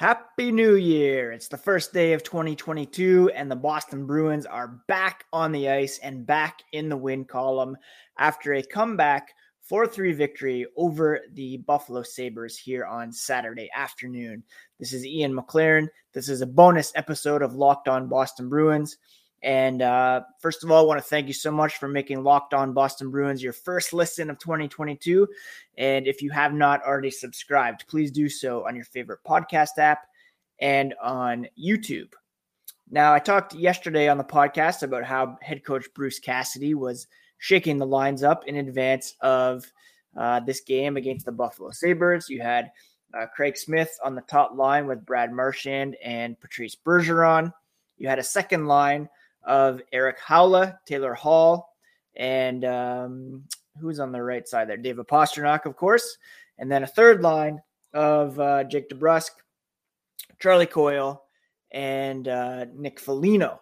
Happy New Year! It's the first day of 2022, and the Boston Bruins are back on the ice and back in the win column after a comeback 4 3 victory over the Buffalo Sabres here on Saturday afternoon. This is Ian McLaren. This is a bonus episode of Locked On Boston Bruins. And uh, first of all, I want to thank you so much for making Locked On Boston Bruins your first listen of 2022. And if you have not already subscribed, please do so on your favorite podcast app and on YouTube. Now, I talked yesterday on the podcast about how head coach Bruce Cassidy was shaking the lines up in advance of uh, this game against the Buffalo Sabres. You had uh, Craig Smith on the top line with Brad Marchand and Patrice Bergeron. You had a second line of Erik Haula, Taylor Hall, and um, who's on the right side there? David Pastrnak, of course. And then a third line of uh, Jake DeBrusk, Charlie Coyle, and uh, Nick Foligno.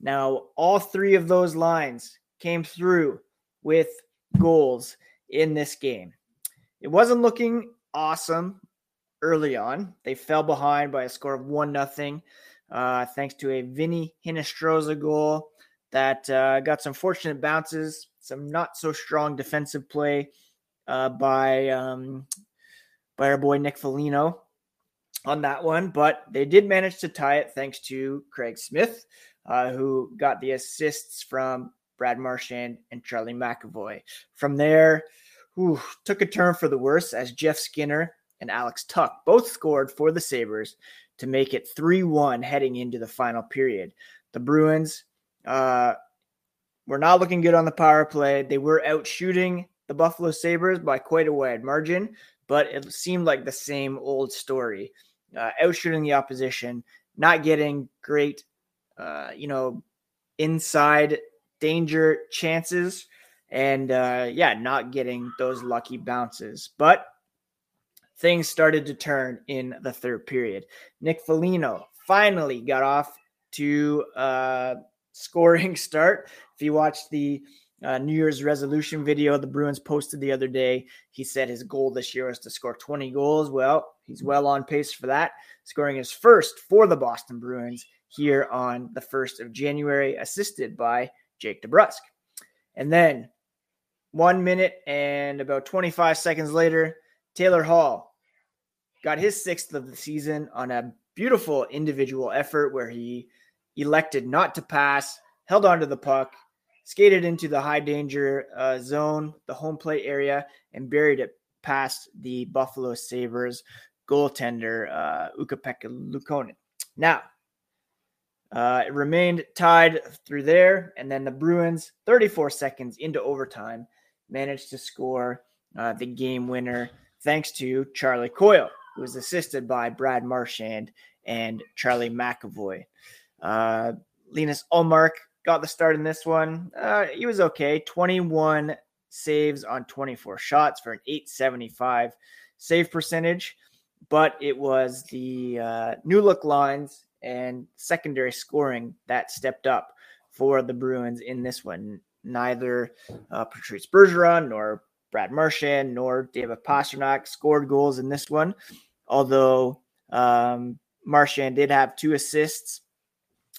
Now, all three of those lines came through with goals in this game. It wasn't looking awesome early on. They fell behind by a score of one nothing uh, thanks to a Vinny Hinostroza goal that uh, got some fortunate bounces, some not so strong defensive play uh, by um, by our boy Nick Foligno on that one, but they did manage to tie it thanks to Craig Smith, uh, who got the assists from Brad Marchand and Charlie McAvoy. From there, whew, took a turn for the worse as Jeff Skinner and Alex Tuch both scored for the Sabres to make it 3 1 heading into the final period. The Bruins uh, were not looking good on the power play. They were out shooting the Buffalo Sabres by quite a wide margin, but it seemed like the same old story. Uh, out shooting the opposition, not getting great, uh, you know, inside danger chances, and uh, yeah, not getting those lucky bounces. But things started to turn in the third period. Nick Foligno finally got off to a scoring start. If you watched the uh, New Year's resolution video the Bruins posted the other day, he said his goal this year was to score 20 goals. Well, he's well on pace for that, scoring his first for the Boston Bruins here on the 1st of January, assisted by Jake DeBrusk. And then one minute and about 25 seconds later, Taylor Hall got his sixth of the season on a beautiful individual effort where he elected not to pass, held onto the puck, skated into the high danger uh, zone, the home plate area, and buried it past the Buffalo Sabres goaltender uh, Ukko-Pekka Luukkonen. Now, uh, it remained tied through there, and then the Bruins, 34 seconds into overtime, managed to score uh, the game winner thanks to Charlie Coyle who was assisted by Brad Marchand and Charlie McAvoy. Uh, Linus Ullmark got the start in this one. Uh, he was okay. 21 saves on 24 shots for an 875 save percentage, but it was the uh, new look lines and secondary scoring that stepped up for the Bruins in this one. Neither uh, Patrice Bergeron nor Brad Marchand nor David Pastrnak scored goals in this one, although um, Marchand did have two assists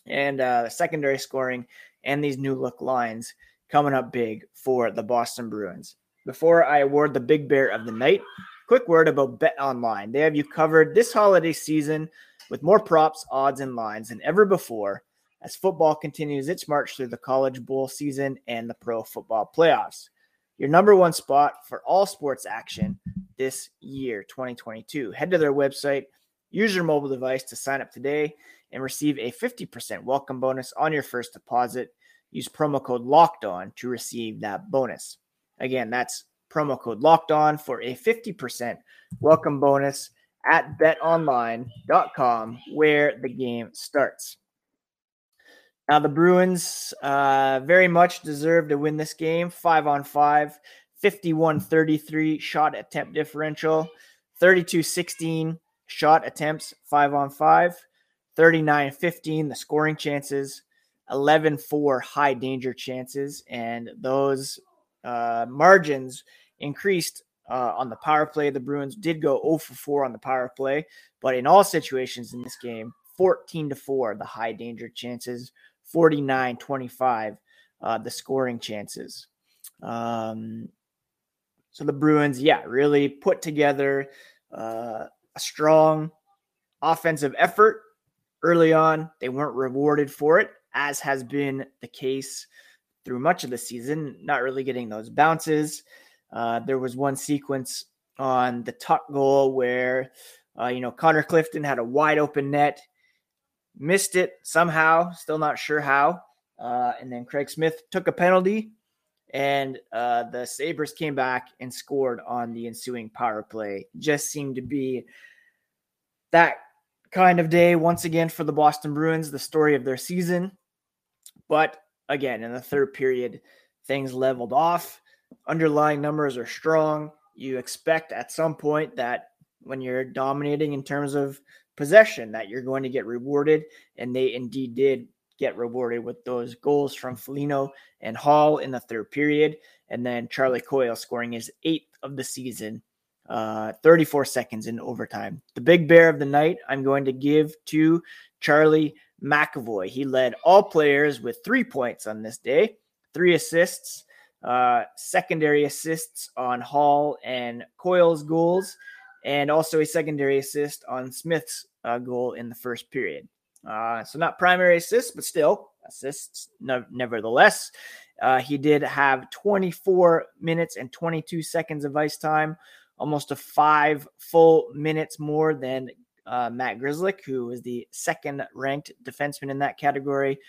and uh, secondary scoring and these new look lines coming up big for the Boston Bruins. Before I award the big bear of the night, quick word about Bet Online. They have you covered this holiday season with more props, odds, and lines than ever before as football continues its march through the college bowl season and the pro football playoffs your number one spot for all sports action this year, 2022. Head to their website, use your mobile device to sign up today and receive a 50% welcome bonus on your first deposit. Use promo code locked on to receive that bonus. Again, that's promo code locked on for a 50% welcome bonus at betonline.com where the game starts. Now, the Bruins uh, very much deserve to win this game. Five on five, 51 33 shot attempt differential, 32 16 shot attempts, five on five, 39 15 the scoring chances, 11 4 high danger chances. And those uh, margins increased uh, on the power play. The Bruins did go 0 for 4 on the power play, but in all situations in this game, 14 to 4, the high danger chances, 49 25, uh, the scoring chances. Um, so the Bruins, yeah, really put together uh, a strong offensive effort early on. They weren't rewarded for it, as has been the case through much of the season, not really getting those bounces. Uh, there was one sequence on the Tuch goal where, uh, you know, Connor Clifton had a wide open net, missed it somehow, still not sure how. Uh, and then Craig Smith took a penalty, and uh, the Sabres came back and scored on the ensuing power play. Just seemed to be that kind of day once again for the Boston Bruins, the story of their season. But again, in the third period, things leveled off. Underlying numbers are strong. You expect at some point that when you're dominating in terms of possession, that you're going to get rewarded. And they indeed did get rewarded with those goals from Foligno and Hall in the third period. And then Charlie Coyle scoring his eighth of the season, uh, 34 seconds in overtime. The big bear of the night, I'm going to give to Charlie McAvoy. He led all players with three points on this day, three assists, uh, secondary assists on Hall and Coyle's goals, and also a secondary assist on Smith's uh, goal in the first period. Uh, so not primary assists, but still assists no, nevertheless. Uh, he did have 24 minutes and 22 seconds of ice time, almost a five full minutes more than uh, Matt Grzelcyk, who is the second ranked defenseman in that category,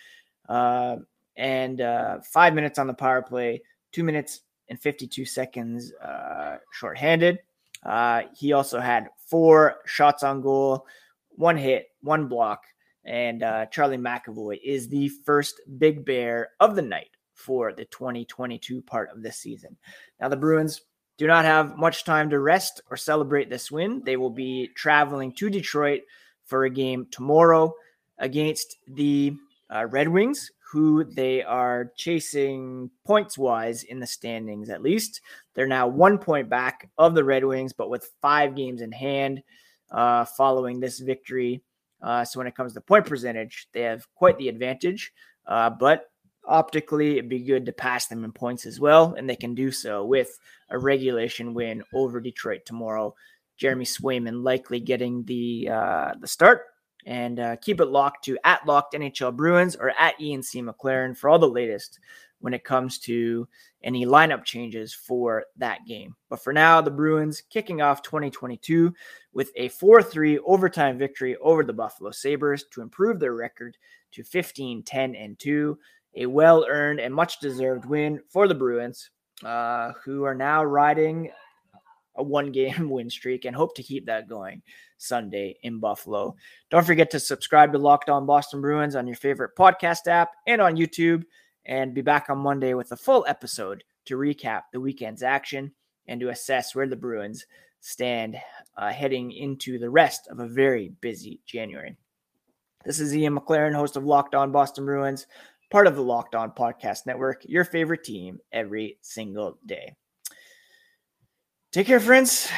uh, and uh, five minutes on the power play, two minutes and 52 seconds uh, shorthanded. Uh, he also had four shots on goal, one hit, one block, and uh, Charlie McAvoy is the first big bear of the night for the 2022 part of this season. Now, the Bruins do not have much time to rest or celebrate this win. They will be traveling to Detroit for a game tomorrow against the uh, Red Wings, who they are chasing points wise in the standings at least. They're now one point back of the Red Wings, but with five games in hand uh, following this victory. Uh, so when it comes to point percentage, they have quite the advantage. Uh, but optically, it'd be good to pass them in points as well, and they can do so with a regulation win over Detroit tomorrow. Jeremy Swayman likely getting the uh, the start, and uh, keep it locked to at locked NHL Bruins or at Ian C McLaren for all the latest when it comes to any lineup changes for that game. But for now, the Bruins kicking off 2022 with a 4 3 overtime victory over the Buffalo Sabres to improve their record to 15 10 and 2 a well earned and much deserved win for the Bruins, uh, who are now riding a one game win streak and hope to keep that going Sunday in Buffalo. Don't forget to subscribe to Locked On Boston Bruins on your favorite podcast app and on YouTube, and be back on Monday with a full episode to recap the weekend's action and to assess where the Bruins stand uh, heading into the rest of a very busy January. This is Ian McLaren, host of Locked On Boston Bruins part of the Locked On Podcast Network, your favorite team every single day. Take care, friends.